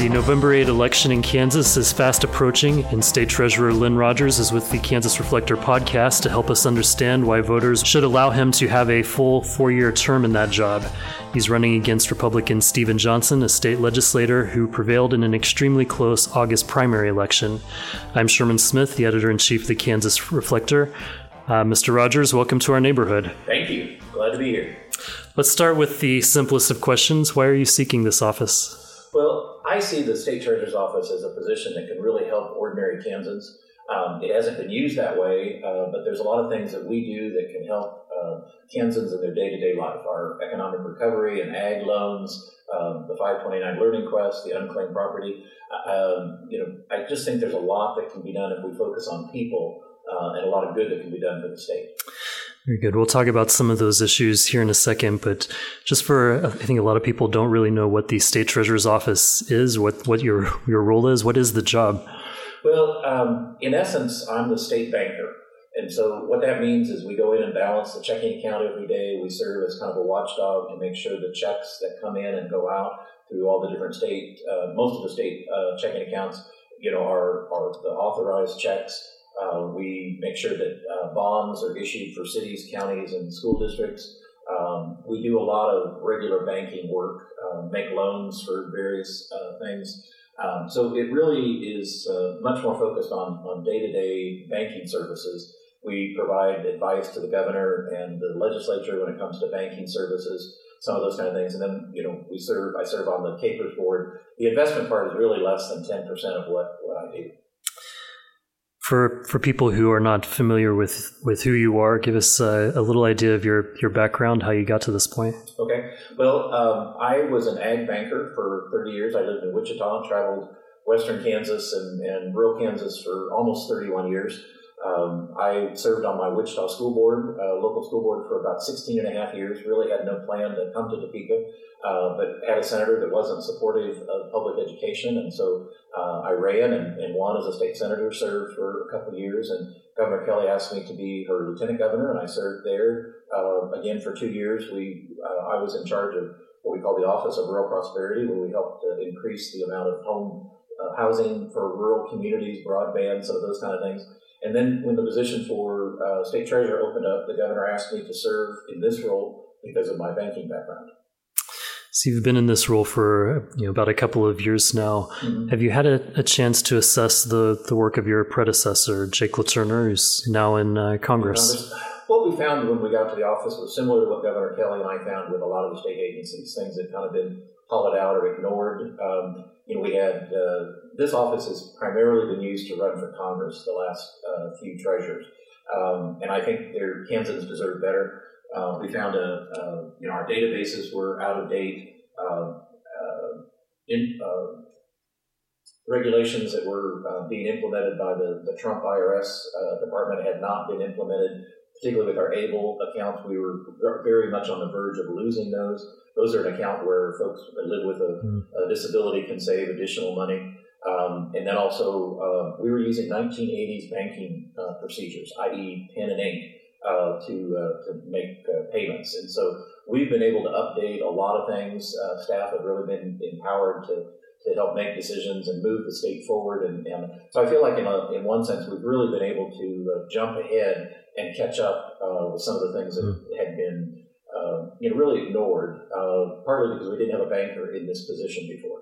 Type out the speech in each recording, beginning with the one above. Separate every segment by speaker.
Speaker 1: The November 8 election in Kansas is fast approaching, and State Treasurer Lynn Rogers is with the Kansas Reflector podcast to help us understand why voters should allow him to have a full four year term in that job. He's running against Republican Steven Johnson, a state legislator who prevailed in an extremely close August primary election. I'm Sherman Smith, the editor in chief of the Kansas Reflector. Uh, Mr. Rogers, welcome to our neighborhood.
Speaker 2: Thank you. Glad to be here.
Speaker 1: Let's start with the simplest of questions. Why are you seeking this office?
Speaker 2: Well, I see the state treasurer's office as a position that can really help ordinary Kansans. Um, it hasn't been used that way, uh, but there's a lot of things that we do that can help uh, Kansans in their day-to-day life. Our economic recovery and ag loans, um, the 529 Learning Quest, the unclaimed property. Uh, um, you know, I just think there's a lot that can be done if we focus on people, uh, and a lot of good that can be done for the state.
Speaker 1: Very good. We'll talk about some of those issues here in a second, but just for I think a lot of people don't really know what the state treasurer's office is, what what your your role is. What is the job?
Speaker 2: Well, um, in essence, I'm the state banker, and so what that means is we go in and balance the checking account every day. We serve as kind of a watchdog to make sure the checks that come in and go out through all the different state, uh, most of the state uh, checking accounts, you know, are are the authorized checks uh, we make sure that uh, bonds are issued for cities, counties, and school districts. Um, we do a lot of regular banking work, uh, make loans for various uh, things. Um, so it really is uh, much more focused on, on day-to-day banking services. We provide advice to the governor and the legislature when it comes to banking services, some of those kind of things. And then, you know, we serve, I serve on the KPERS board. The investment part is really less than 10% of what, what I do
Speaker 1: for for people who are not familiar with with who you are, give us a, a little idea of your your background, how you got to this point.
Speaker 2: Okay. Well, um, I was an ag banker for 30 years. I lived in Wichita, traveled western Kansas and, and rural Kansas for almost 31 years. Um, I served on my Wichita school board, uh, local school board, for about 16 and a half years. Really had no plan to come to Topeka, uh, but had a senator that wasn't supportive of public education, and so uh, I ran and, and, won as a state senator. Served for a couple of years, and Governor Kelly asked me to be her lieutenant governor, and I served there uh, again for two years. We uh, I was in charge of what we call the Office of Rural Prosperity, where we helped to increase the amount of home uh, housing for rural communities, broadband, some of those kind of things. And then when the position for uh, state treasurer opened up, the governor asked me to serve in this role because of my banking background.
Speaker 1: So you've been in this role for you know, about a couple of years now. Mm-hmm. Have you had a, a, chance to assess the, the work of your predecessor, Jake LaTurner, who's now in uh, Congress?
Speaker 2: What we found when we got to the office was similar to what Governor Kelly and I found with a lot of the state agencies, things that kind of been hollowed out or ignored. Um, you know, we had uh, this office has primarily been used to run for Congress the last uh, few treasurers, um, and I think their Kansans deserve better. Uh, we found a, a, you know our databases were out of date. Um, uh, in, uh, regulations that were uh, being implemented by the, the Trump IRS department had not been implemented particularly with our ABLE accounts, we were very much on the verge of losing those. Those are an account where folks that live with a, mm. a disability can save additional money. Um, and then also, uh, we were using 1980s banking uh, procedures, i.e., pen and ink, uh, to uh, to make uh, payments. And so we've been able to update a lot of things. Uh, staff have really been empowered to to help make decisions and move the state forward. And, and so I feel like, in, a, in one sense, we've really been able to jump ahead and catch up with some of the things that mm. had been uh, you know, really ignored, uh, partly because we didn't have a banker in this position before.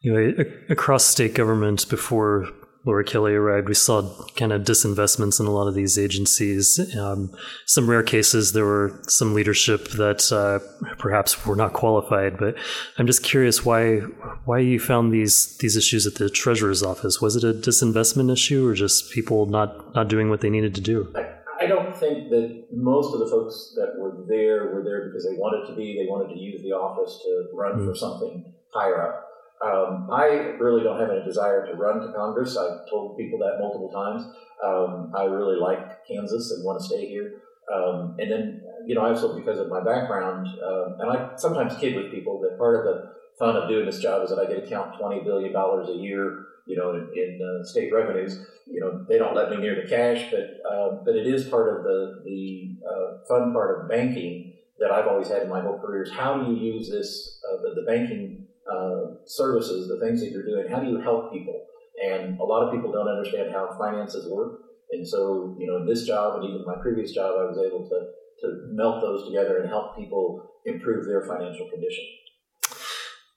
Speaker 1: You know, across state government before Laura Kelly arrived, we saw kind of disinvestments in a lot of these agencies. Um, some rare cases, there were some leadership that uh, perhaps were not qualified. But I'm just curious why why you found these these issues at the treasurer's office. Was it a disinvestment issue, or just people not not doing what they needed to do?
Speaker 2: I, don't think that most of the folks that were there were there because they wanted to be. They wanted to use the office to run mm-hmm. for something higher up. Um, I really don't have any desire to run to Congress. I've told people that multiple times. Um, I really like Kansas and want to stay here. Um, and then, you know, also because of my background, um, and I sometimes kid with people that part of the fun of doing this job is that I get to count $20 billion a year you know, in, in uh, state revenues. You know, they don't let me near the cash, but uh, but it is part of the the uh, fun part of banking that I've always had in my whole career is how do you use this uh, the, the, banking uh, services, the things that you're doing, how do you help people? And a lot of people don't understand how finances work. And so, you know, in this job and even my previous job, I was able to, to melt those together and help people improve their financial condition.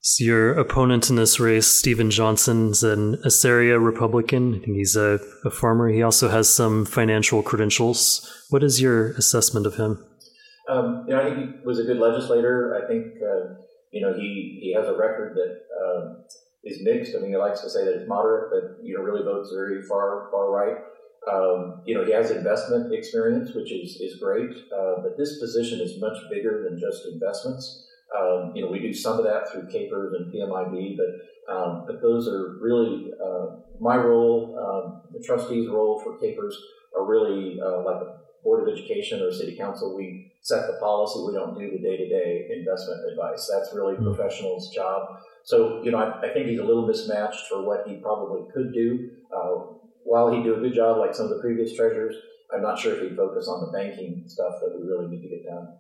Speaker 1: So your opponent in this race, Steven Johnson's an Assaria Republican. I think he's a, a farmer. He also has some financial credentials. What is your assessment of him?
Speaker 2: Um, you know, I think he was a good legislator. I think uh, you know he he has a record that um, is mixed. I mean, he likes to say that he's moderate, but you know, really votes very far far right. Um, you know, he has investment experience, which is is great. Uh, but this position is much bigger than just investments. Um, you know, we do some of that through KPERS and PMIB, but um, but those are really uh, my role. Um, the trustee's role for KPERS are really uh, like a board of education or city council. We set the policy. We don't do the day to day investment advice. That's really mm-hmm. professional's job. So you know, I, I, think he's a little mismatched for what he probably could do. Uh, while he'd do a good job, like some of the previous treasurers, I'm not sure if he'd focus on the banking stuff that we really need to get done.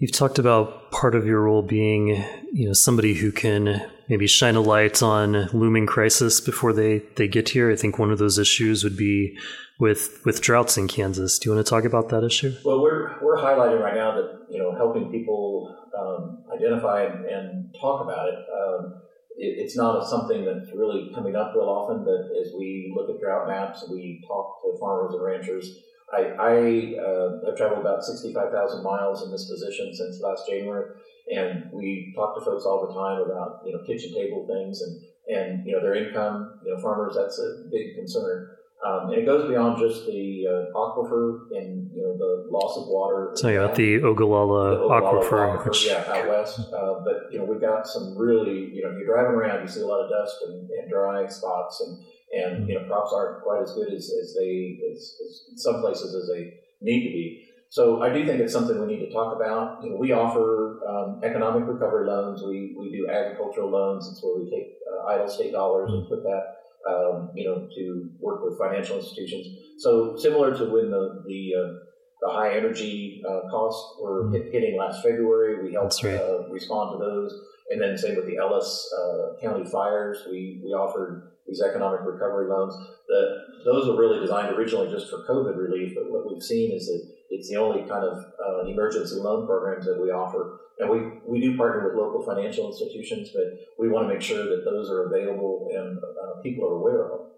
Speaker 1: You've talked about part of your role being, you know, somebody who can maybe shine a light on looming crisis before they, they get here. I think one of those issues would be with with droughts in Kansas. Do you want to talk about that issue?
Speaker 2: Well, we're we're highlighting right now that you know helping people um, identify and, and, talk about it. Um, it. It's not a, something that's really coming up real often, but as we look at drought maps, we talk to farmers and ranchers I, I uh, have traveled about 65,000 miles in this position since last January, and we talk to folks all the time about you know kitchen table things and and you know their income. You know, farmers that's a big concern. Um, and it goes beyond just the uh, aquifer and you know the loss of water.
Speaker 1: So yeah, the Ogallala, the Ogallala aquifer,
Speaker 2: aquifer which... yeah, out west. Uh, but you know we've got some really you know you're driving around, you see a lot of dust and, and dry spots, and and you know crops aren't quite as good as, as they as, as in some places as they need to be. So I do think it's something we need to talk about. You know, we offer um, economic recovery loans. We we do agricultural loans. It's where we take uh, idle state dollars and put that um, you know to work with financial institutions. So similar to when the the uh, the high energy uh, costs were mm-hmm. hitting last February, we helped right. Uh, respond to those. And then same with the Ellis uh, County fires, we we offered these economic recovery loans. The, those were really designed originally just for COVID relief, but what we've seen is that it's the only kind of uh, emergency loan programs that we offer. And we, we do partner with local financial institutions, but we want to make sure that those are available and uh, people are aware of them.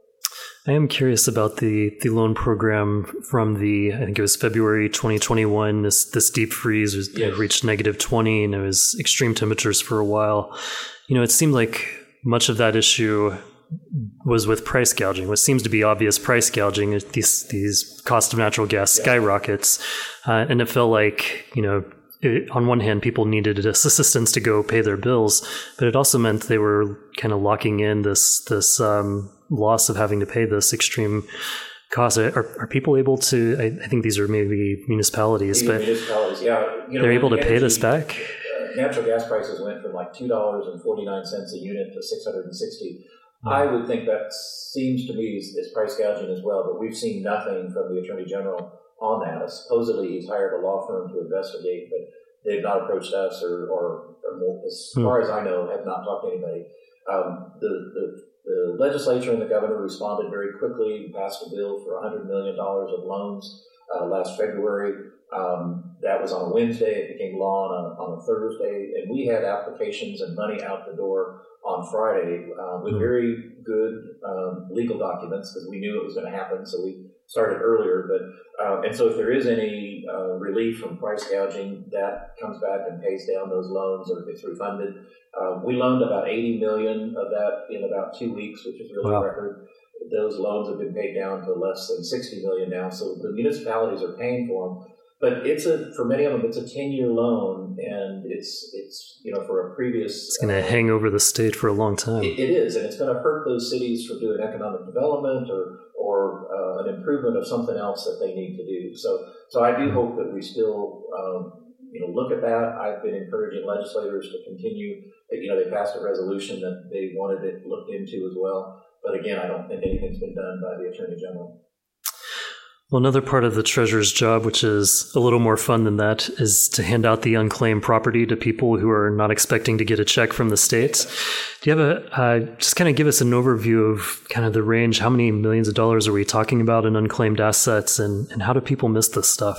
Speaker 1: I am curious about the, the loan program from the I think it was February 2021. This this deep freeze was, yes. reached negative 20, and it was extreme temperatures for a while. You know, it seemed like much of that issue was with price gouging, what seems to be obvious price gouging. These these cost of natural gas skyrockets, uh, and it felt like you know. It, on one hand, people needed assistance to go pay their bills, but it also meant they were kind of locking in this this um, loss of having to pay this extreme cost. Are, are people able to? I, I, think these are maybe municipalities,
Speaker 2: maybe but municipalities, yeah,
Speaker 1: you know, they're able to energy, pay this back.
Speaker 2: Uh, natural gas prices went from like two dollars and forty nine cents a unit to six hundred and sixty I would think that seems to me is, is, price gouging as well, but we've seen nothing from the Attorney General on that. Supposedly he's hired a law firm to investigate, but they've not approached us or, or, or as hmm. far as I know, have not talked to anybody. Um, the, the, the, legislature and the governor responded very quickly, passed a bill for $100 million of loans uh, last February. Um, that was on a Wednesday. It became law on a, on a Thursday, and we had applications and money out the door on Friday uh, with hmm. very good um, legal documents because we knew it was going to happen. So we started earlier. But uh, and so if there is any uh, relief from price gouging, that comes back and pays down those loans or gets refunded. Um, we loaned about 80 million of that in about two weeks, which is really wow. a record. Those loans have been paid down to less than 60 million now. So the municipalities are paying for them but it's a for many of them it's a 10 year loan and it's it's you know for a previous
Speaker 1: it's going to uh, hang over the state for a long time.
Speaker 2: It, it is and it's going to hurt those cities for doing economic development or or uh, an improvement of something else that they need to do. So so i do hope that we still um, you know look at that. I've been encouraging legislators to continue you know they passed a resolution that they wanted it looked into as well. But again i don't think anything's been done by the attorney general
Speaker 1: Well, another part of the treasurer's job, which is a little more fun than that, is to hand out the unclaimed property to people who are not expecting to get a check from the state. Do you have a uh, just kind of give us an overview of kind of the range? How many millions of dollars are we talking about in unclaimed assets, and, and how do people miss this stuff?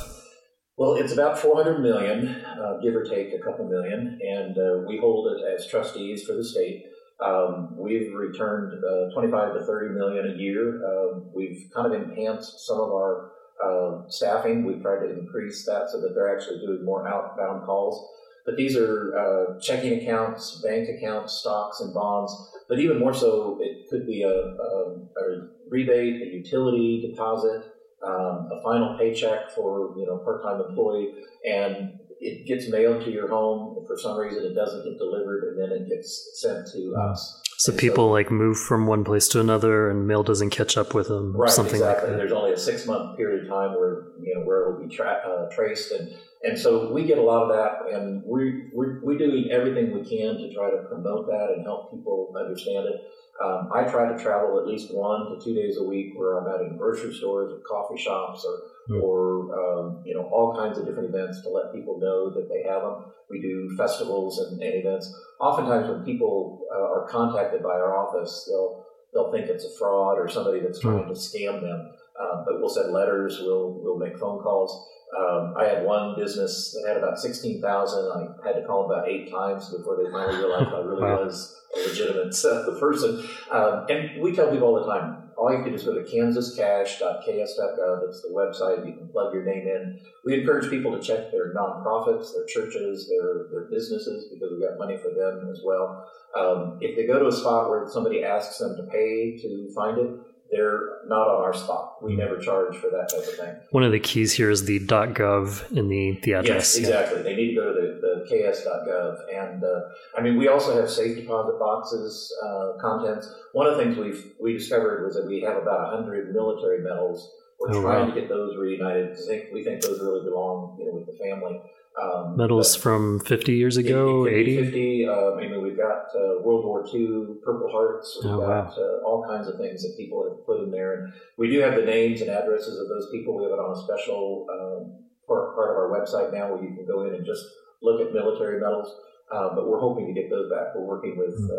Speaker 2: Well, it's about 400 million, uh, give or take a couple million, and uh, we hold it as trustees for the state. Um, we've returned uh, 25 to 30 million a year. Uh, we've kind of enhanced some of our uh, staffing. We've tried to increase that so that they're actually doing more outbound calls. But these are uh, checking accounts, bank accounts, stocks, and bonds. But even more so, it could be a, a, a rebate, a utility deposit, um, a final paycheck for you know part-time employee, and it gets mailed to your home. If for some reason it doesn't get delivered, and then it gets sent to us.
Speaker 1: So and people so, like move from one place to another, and mail doesn't catch up with them.
Speaker 2: Right,
Speaker 1: something
Speaker 2: exactly.
Speaker 1: Like
Speaker 2: There's only a six month period of time where you know where it will be tra- uh, traced, and and so we get a lot of that, and we we're, we're doing everything we can to try to promote that and help people understand it. Um, I try to travel at least one to two days a week where I'm at in grocery stores or coffee shops or mm. or um, you know all kinds of different events to let people know that they have them. We do festivals and, and events. Oftentimes, when people uh, are contacted by our office, they'll they'll think it's a fraud or somebody that's trying mm. to scam them. Uh, but we'll send letters. We'll we'll make phone calls. Um, I had one business that had about sixteen thousand. I had to call them about eight times before they finally realized I really wow. was a legitimate uh, person. Um, and we tell people all the time, all you have to do is go to kansascash.ks.gov. That's the website. You can plug your name in. We encourage people to check their nonprofits, their churches, their, their businesses, because we've got money for them as well. Um, if they go to a spot where somebody asks them to pay to find it, they're not on our spot. We never charge for that type of thing.
Speaker 1: One of the keys here is the .gov in the, the address.
Speaker 2: Yes, exactly. Yeah. They need to go to the, the ks.gov. And uh, I mean, we also have safe deposit boxes, uh, contents. One of the things we we discovered was that we have about 100 military medals. We're oh, trying wow. to get those reunited because we think those really belong you know, with the family.
Speaker 1: Um, Medals from 50 years ago,
Speaker 2: 80? 50, um, I mean, we've got uh, World War II Purple Hearts. We've
Speaker 1: oh,
Speaker 2: got
Speaker 1: wow. uh,
Speaker 2: all kinds of things that people have put in there. And we do have the names and addresses of those people. We have it on a special um, part, part of our website now where you can go in and just look at military medals. Uh, but we're hoping to get those back. We're working with mm.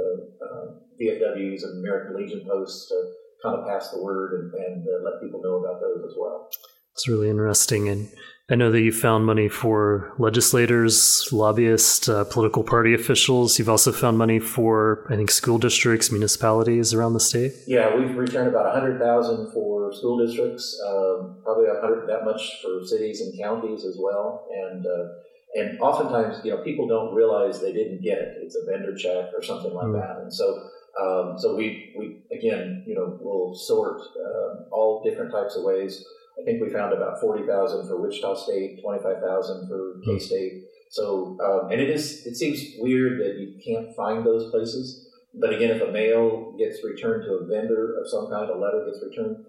Speaker 2: uh, VFWs and American Legion posts to kind of pass the word and, and uh, let people know about those as well.
Speaker 1: It's really interesting. And I know that you found money for legislators, lobbyists, uh, political party officials. You've also found money for, I think, school districts, municipalities around the state.
Speaker 2: Yeah, we've returned about a 100000 for school districts, um, probably 100 that much for cities and counties as well. And uh, and oftentimes, you know, people don't realize they didn't get it. It's a vendor check or something like mm. that. And so, um, so we, we again, you know, we'll sort uh, all different types of ways I think we found about 40,000 for Wichita State, 25,000 for K State. So, um, and it is, it seems weird that you can't find those places. But again, if a mail gets returned to a vendor of some kind, a letter gets returned,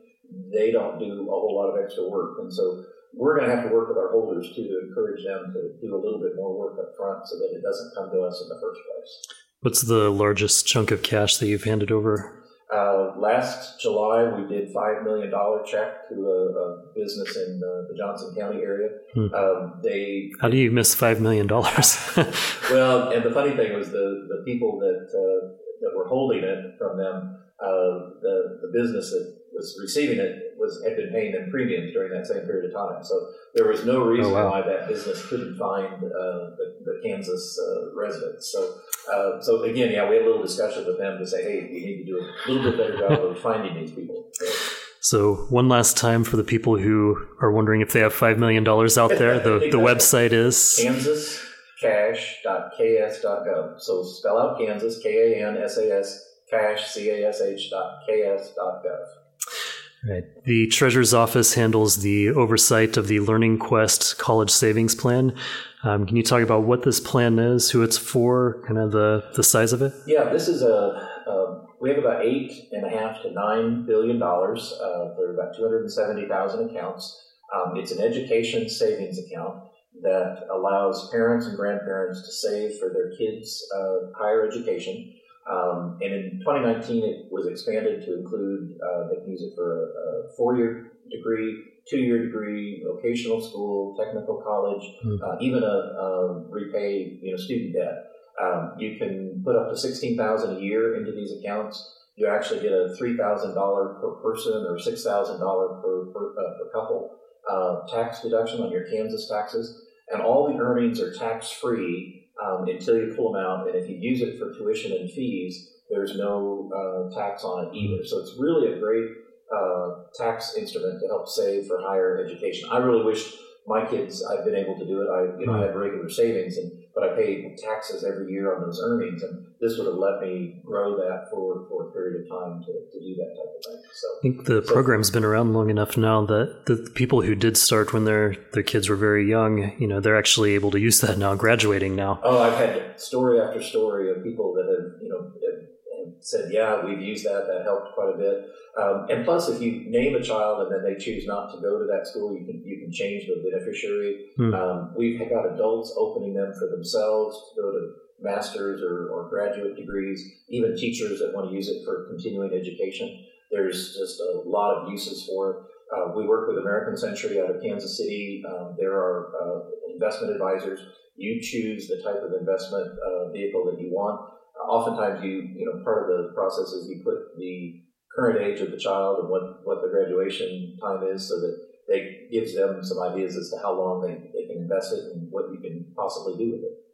Speaker 2: they don't do a whole lot of extra work. And so we're going to have to work with our holders too to encourage them to do a little bit more work up front so that it doesn't come to us in the first place.
Speaker 1: What's the largest chunk of cash that you've handed over?
Speaker 2: Uh, last July, we did five million dollar check to a, a business in uh, the Johnson County area. Hmm. Um, they
Speaker 1: how do you miss five million dollars?
Speaker 2: well, and the funny thing was the the people that uh, that were holding it from them, uh, the the business that was receiving it was had been paying them premiums during that same period of time. So there was no reason oh, wow. why that business couldn't find uh, the, the, Kansas uh, residents. So uh, so again, yeah, we had a little discussion with them to say, hey, we need to do a little bit better job of finding these people.
Speaker 1: So one last time for the people who are wondering if they have five million dollars out there, the, exactly. the website is
Speaker 2: kansascash.ks.gov. So spell out Kansas, K A N S A S, cash, C A S H dot K-S dot gov.
Speaker 1: Right. The Treasurer's Office handles the oversight of the Learning Quest College Savings Plan. Um, can you talk about what this plan is, who it's for, kind of the, the size of it?
Speaker 2: Yeah, this is a, a we have about eight and a half to nine billion dollars. Uh, there are about 270,000 accounts. Um, it's an education savings account that allows parents and grandparents to save for their kids' uh, higher education. Um, and in 2019, it was expanded to include uh, they can use it for a, a four-year degree, two year degree, vocational school, technical college, mm-hmm. uh, even a, a repay you know student debt. Um, you can put up to sixteen thousand a year into these accounts. You actually get a three thousand dollar per person or six thousand dollar per per, uh, per couple uh, tax deduction on your Kansas taxes, and all the earnings are tax free um, until you pull them out. And if you use it for tuition and fees, there's no uh, tax on it either. So it's really a great uh, tax instrument to help save for higher education. I really wish my kids I've been able to do it. I you know I had regular savings and but I paid taxes every year on those earnings and this would have let me grow that for, for a period of time to, to do that type of thing. So
Speaker 1: I think the so, program's been around long enough now that the people who did start when their their kids were very young, you know, they're actually able to use that now, graduating now.
Speaker 2: Oh, I've had story after story of people that have, you know, said, yeah, we've used that. That helped quite a bit. Um, and plus, if you name a child and then they choose not to go to that school, you can you can change the beneficiary. Hmm. Um, we've got adults opening them for themselves to go to masters or, or graduate degrees. Even teachers that want to use it for continuing education. There's just a lot of uses for it. Uh, we work with American Century out of Kansas City. Um, there are uh, investment advisors. You choose the type of investment uh, vehicle that you want oftentimes you you know part of the process is you put the current age of the child and what what the graduation time is so that they gives them some ideas as to how long they, they can invest it and what you can possibly do with it.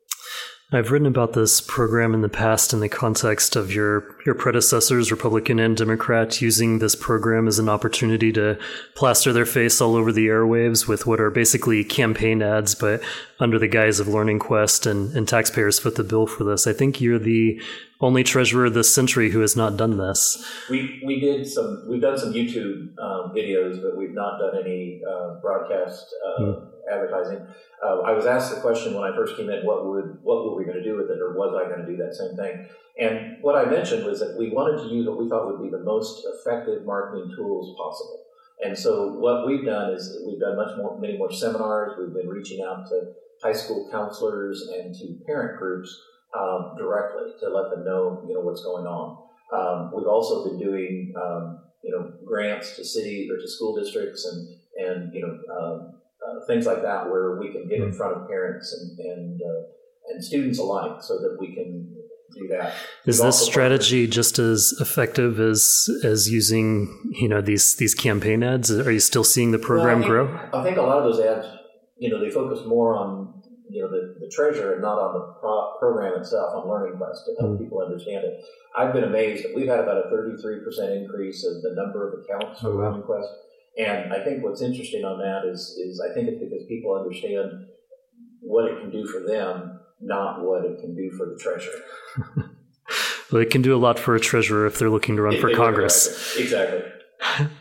Speaker 1: I've written about this program in the past in the context of your, your predecessors, Republican and Democrat, using this program as an opportunity to plaster their face all over the airwaves with what are basically campaign ads, but under the guise of Learning Quest, and, and taxpayers foot the bill for this. I think you're the only treasurer this century who has not done this.
Speaker 2: We, we did some, we've done some YouTube um, videos, but we've not done any uh, broadcast uh, mm. advertising. Uh, I was asked the question when I first came in, what would what were we going to do with it, or was I going to do that same thing? And what I mentioned was that we wanted to use what we thought would be the most effective marketing tools possible. And so what we've done is we've done much more, many more seminars. We've been reaching out to high school counselors and to parent groups um, directly to let them know, you know, what's going on. Um, we've also been doing, um, you know, grants to city or to school districts and and you know um, uh, things like that, where we can get in front of parents and and, uh, and students alike, so that we can do that.
Speaker 1: Is We've this strategy partnered. just as effective as as using you know these these campaign ads? Are you still seeing the program
Speaker 2: well, I
Speaker 1: think,
Speaker 2: grow? I think a lot of those ads, you know, they focus more on you know the, the treasure and not on the pro- program itself on Learning Quest to help mm. people understand it. I've been amazed that we've had about a 33% increase in the number of accounts for oh, wow. Learning Quest and I think what's interesting on that is, is I think it's because people understand what it can do for them, not what it can do for the treasurer.
Speaker 1: well, it can do a lot for a treasurer if they're looking to run it, for it, Congress.
Speaker 2: Exactly.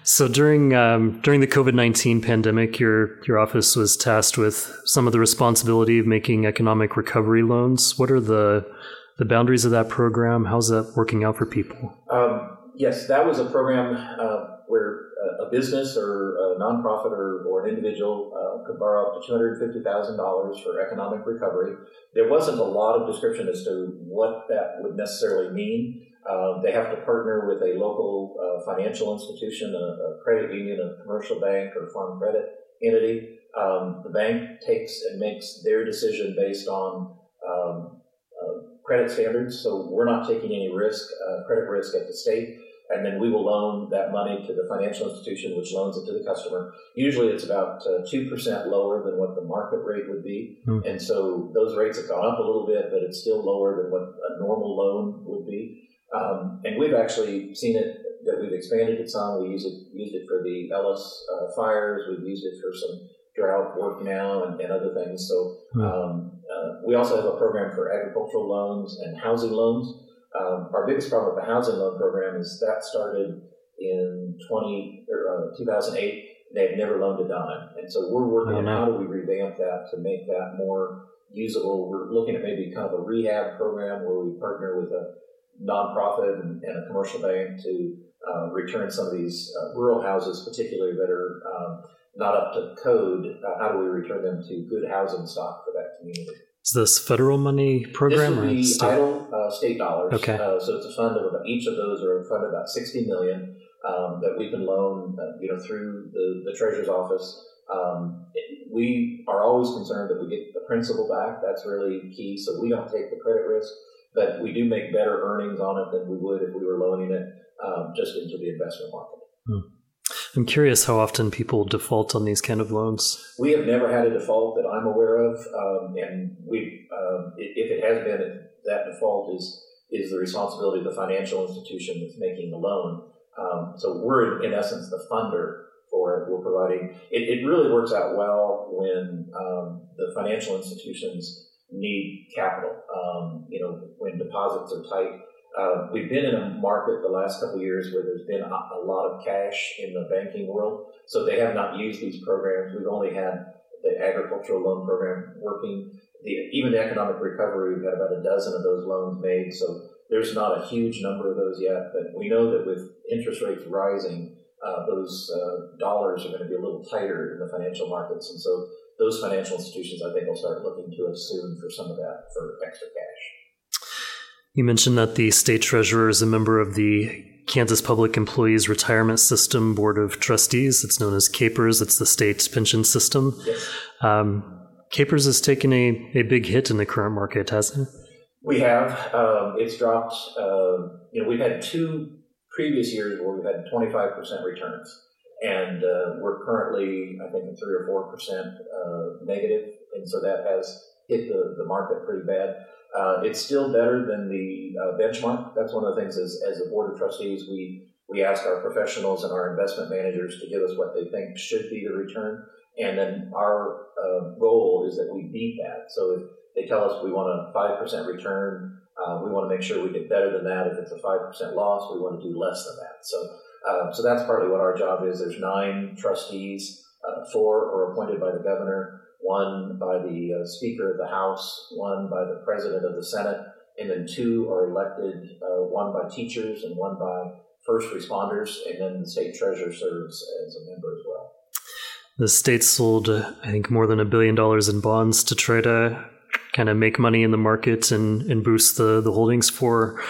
Speaker 1: So during um, during the COVID nineteen pandemic, your your office was tasked with some of the responsibility of making economic recovery loans. What are the the boundaries of that program? How's that working out for people?
Speaker 2: Um, yes, that was a program uh, where a business or a nonprofit or, or an individual uh, could borrow up to $250,000 for economic recovery. There wasn't a lot of description as to what that would necessarily mean. Uh, they have to partner with a local uh, financial institution, a, a, credit union, a commercial bank, or farm credit entity. Um, the bank takes and makes their decision based on um, uh, credit standards, so we're not taking any risk, uh, credit risk at the state and then we will loan that money to the financial institution, which loans it to the customer. Usually, it's about uh, two uh, percent lower than what the market rate would be, mm. and so those rates have gone up a little bit, but it's still lower than what a normal loan would be. Um, and we've actually seen it that we've expanded it some. We use it used it for the Ellis uh, fires. We've used it for some drought work now and, and other things. So mm. um, uh, we also have a program for agricultural loans and housing loans. Um, our biggest problem with the housing loan program is that started in 20, or, uh, 2008. They've never loaned a dime. And so we're working on how do we revamp that to make that more usable. We're looking at maybe kind of a rehab program where we partner with a nonprofit and, and a commercial bank to uh, return some of these uh, rural houses, particularly that are um, not up to code. Uh, how do we return them to good housing stock for that community?
Speaker 1: Is this federal money program
Speaker 2: this would be state? Uh, state dollars.
Speaker 1: Okay.
Speaker 2: Uh, so it's a fund of about each of those are a fund of about sixty million. um, that we can loan, uh, you know, through the, the treasurer's office. Um, we are always concerned that we get the principal back. That's really key. So we don't take the credit risk, but we do make better earnings on it than we would if we were loaning it um, just into the investment market.
Speaker 1: Hmm. I'm curious how often people default on these kind of loans.
Speaker 2: We have never had a default that I'm aware of, um, and we, um, if it has been, that default is is the responsibility of the financial institution that's making the loan. Um, so we're in essence the funder for it. We're providing. It, it really works out well when um, the financial institutions need capital. Um, you know, when deposits are tight. Uh, we've been in a market the last couple years where there's been a, a, lot of cash in the banking world, so they have not used these programs. We've only had the agricultural loan program working. The, even the economic recovery, we've got about a dozen of those loans made. So there's not a huge number of those yet, but we know that with interest rates rising, uh, those uh, dollars are going to be a little tighter in the financial markets. And so those financial institutions, I think, will start looking to us soon for some of that for extra cash.
Speaker 1: You mentioned that the state treasurer is a member of the Kansas Public Employees Retirement System Board of Trustees. It's known as KPERS, It's the state's pension system.
Speaker 2: Yes.
Speaker 1: Um, KPERS has taken a, a big hit in the current market, hasn't it?
Speaker 2: We have. Um, it's dropped. Uh, you know, we've had two previous years where we've had 25% returns. And uh, we're currently, I think, 3 or 4% uh, negative, and so that has hit the, the market pretty bad. Uh, it's still better than the uh, benchmark. That's one of the things as, as a board of trustees, we, we ask our professionals and our investment managers to give us what they think should be the return. And then our uh, goal is that we beat that. So if they tell us we want a 5% return, uh, we want to make sure we get better than that. If it's a 5% loss, we want to do less than that. So, uh, so that's partly what our job is. There's nine trustees, uh, four are appointed by the governor, one by the uh, Speaker of the House, one by the President of the Senate, and then two are elected, uh, one by teachers and one by first responders, and then the state treasurer serves as a member as well.
Speaker 1: The state sold, uh, I think, more than a billion dollars in bonds to try to kind of make money in the market and, and boost the, the holdings for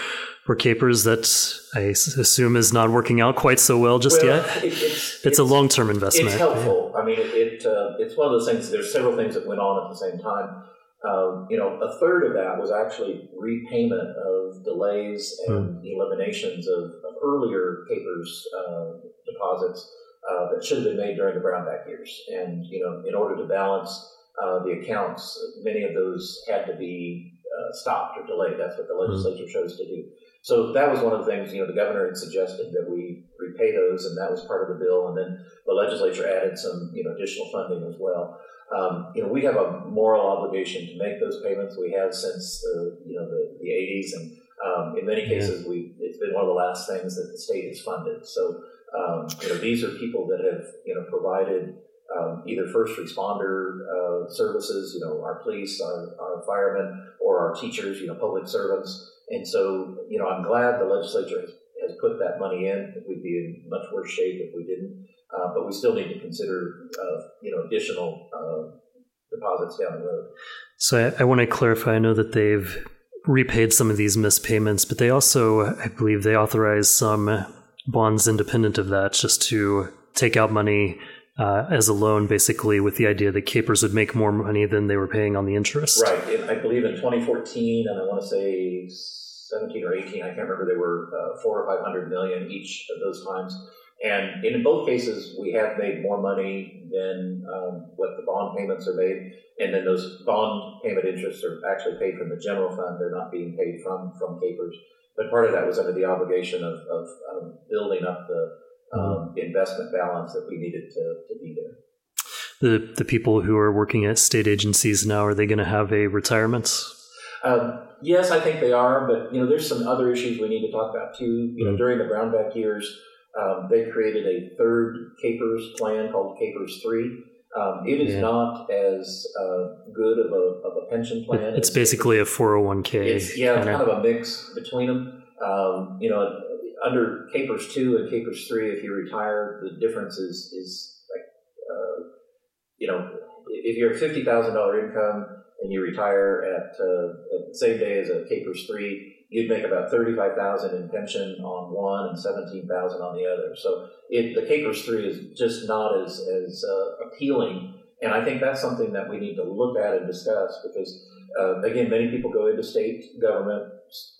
Speaker 1: for KPERS that I assume is not working out quite so well just
Speaker 2: well,
Speaker 1: yet.
Speaker 2: It, it's,
Speaker 1: it's, it's, a long term investment.
Speaker 2: It's helpful. I mean, it, it uh, it's one of those things. There's several things that went on at the same time. Um, you know, a third of that was actually repayment of delays and mm. eliminations of, of earlier KPERS uh, deposits uh, that should have been made during the Brownback years. And you know, in order to balance uh, the accounts, many of those had to be uh, stopped or delayed. That's what the hmm. legislature mm-hmm. chose to do. So that was one of the things, you know, the governor had suggested that we repay those, and that was part of the bill. And then the legislature added some, you know, additional funding as well. Um, you know, we have a moral obligation to make those payments. We have since the, you know, the, the 80s, and um, in many cases, we it's been one of the last things that the state has funded. So, um, you know, these are people that have, you know, provided um, either first responder uh, services, you know, our police, our, our firemen, or our teachers, you know, public servants. And so, you know, I'm glad the legislature has, has put that money in. We'd be in much worse shape if we didn't. Uh, but we still need to consider, uh, you know, additional uh, deposits down the road.
Speaker 1: So I, I want to clarify. I know that they've repaid some of these missed payments, but they also, I believe, they authorized some bonds independent of that, just to take out money uh, as a loan, basically, with the idea that KPERS would make more money than they were paying on the interest.
Speaker 2: Right. I believe in 2014, and I want to say 17 or 18, I can't remember, they were uh, four or 500 million each of those times. And in both cases, we have made more money than um, what the bond payments are made. And then those bond payment interests are actually paid from the general fund. They're not being paid from, from KPERS. But part of that was under the obligation of, of, of building up the, um, investment balance that we needed to, to be there.
Speaker 1: The the people who are working at state agencies now are they going to have a retirement?
Speaker 2: Um, yes, I think they are, but you know, there's some other issues we need to talk about too. You know, mm-hmm. during the Brownback years, um, they created a third KPERS plan called KPERS three. Um, it is yeah. not as uh, good of a, of a pension plan.
Speaker 1: It's, basically a 401k.
Speaker 2: It's, yeah, it's kind of a mix between them. Um, you know, under KPERS two and KPERS three, if you retire, the difference is is like uh, you know if you're fifty thousand dollar income and you retire at, uh, at the same day as a KPERS three, you'd make about thirty-five thousand in pension on one and seventeen thousand on the other. So it, the KPERS three is just not as as uh, appealing, and I think that's something that we need to look at and discuss because uh, again, many people go into state government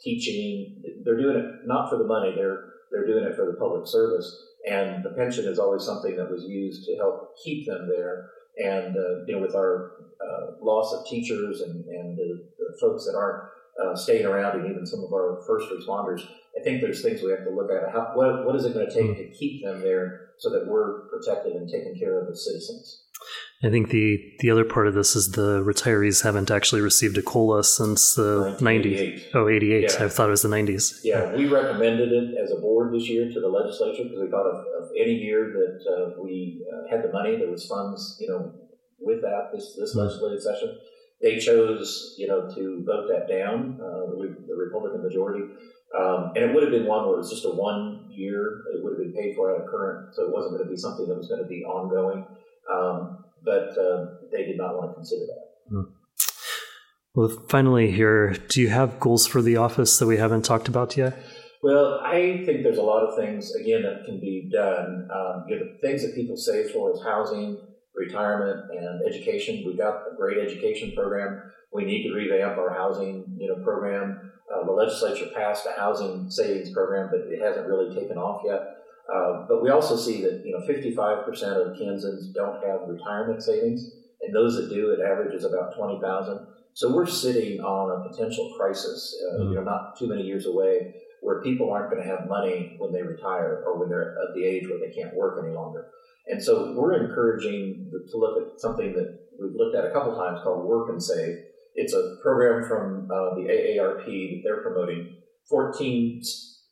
Speaker 2: teaching. They're doing it not for the money; they're they're doing it for the public service. And the pension is always something that was used to help keep them there. And uh, you know, with our uh, loss of teachers and, and the, the folks that aren't uh, staying around, and even some of our first responders, I think there's things we have to look at. How, what, what is it going to take to keep them there so that we're protected and taken care of as citizens?
Speaker 1: I think the the other part of this is the retirees haven't actually received a COLA since the 90s. Oh, 88. Yeah. I thought it was the 90s.
Speaker 2: Yeah, we recommended it as a board this year to the legislature because we thought of, of any year that uh, we uh, had the money, there was funds, you know, with that this, this mm-hmm. legislative session. They chose, you know, to vote that down, uh, the, the, Republican majority. Um, and it would have been one where it was just a one year, it would have been paid for out of current, so it wasn't going to be something that was going to be ongoing. Um, but uh, they did not want to consider that. Mm.
Speaker 1: Well, finally, here, do you have goals for the office that we haven't talked about yet?
Speaker 2: Well, I think there's a lot of things again that can be done. Um, you know, the things that people save for is housing, retirement, and education. We've got a great education program. We need to revamp our housing, you know, program. Uh, the legislature passed a housing savings program, but it hasn't really taken off yet. Uh, but we also see that you know 55% of Kansans don't have retirement savings, and those that do, it averages about 20,000. So we're sitting on a potential crisis, uh, mm-hmm. you know, not too many years away, where people aren't going to have money when they retire or when they're at the age where they can't work any longer. And so we're encouraging to look at something that we've looked at a couple times called Work and Save. It's a program from uh, the AARP that they're promoting. 14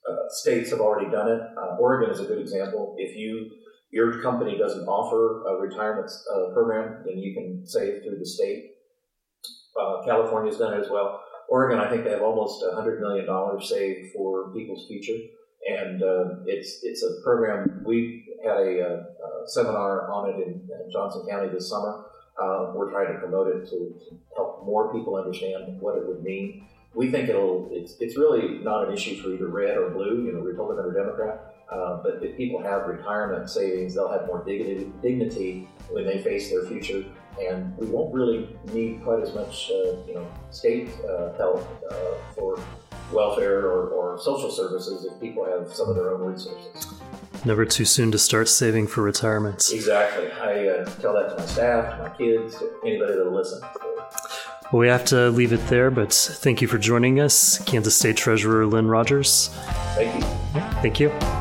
Speaker 2: uh, states have already done it. Uh, Oregon is a good example. If you your company doesn't offer a retirement uh, program, then you can save through the state. Uh, California's done it as well. Oregon, I think they have almost $100 million saved for people's future. And uh, it's it's a program. We had a, a, seminar on it in, Johnson County this summer. We're trying to promote it to, to help more people understand what it would mean we think it'll it's, it's really not an issue for either red or blue, you know, Republican or Democrat. Uh, but if people have retirement savings, they'll have more dignity, dignity when they face their future, and we won't really need quite as much, uh, you know, state uh, help uh, for welfare or, or social services if people have some of their own resources.
Speaker 1: Never too soon to start saving for retirement.
Speaker 2: Exactly. I uh, tell that to my staff, to my kids, to anybody that'll listen.
Speaker 1: Well, we have to leave it there, but thank you for joining us, Kansas State Treasurer Lynn Rogers.
Speaker 2: Thank you.
Speaker 1: Thank you.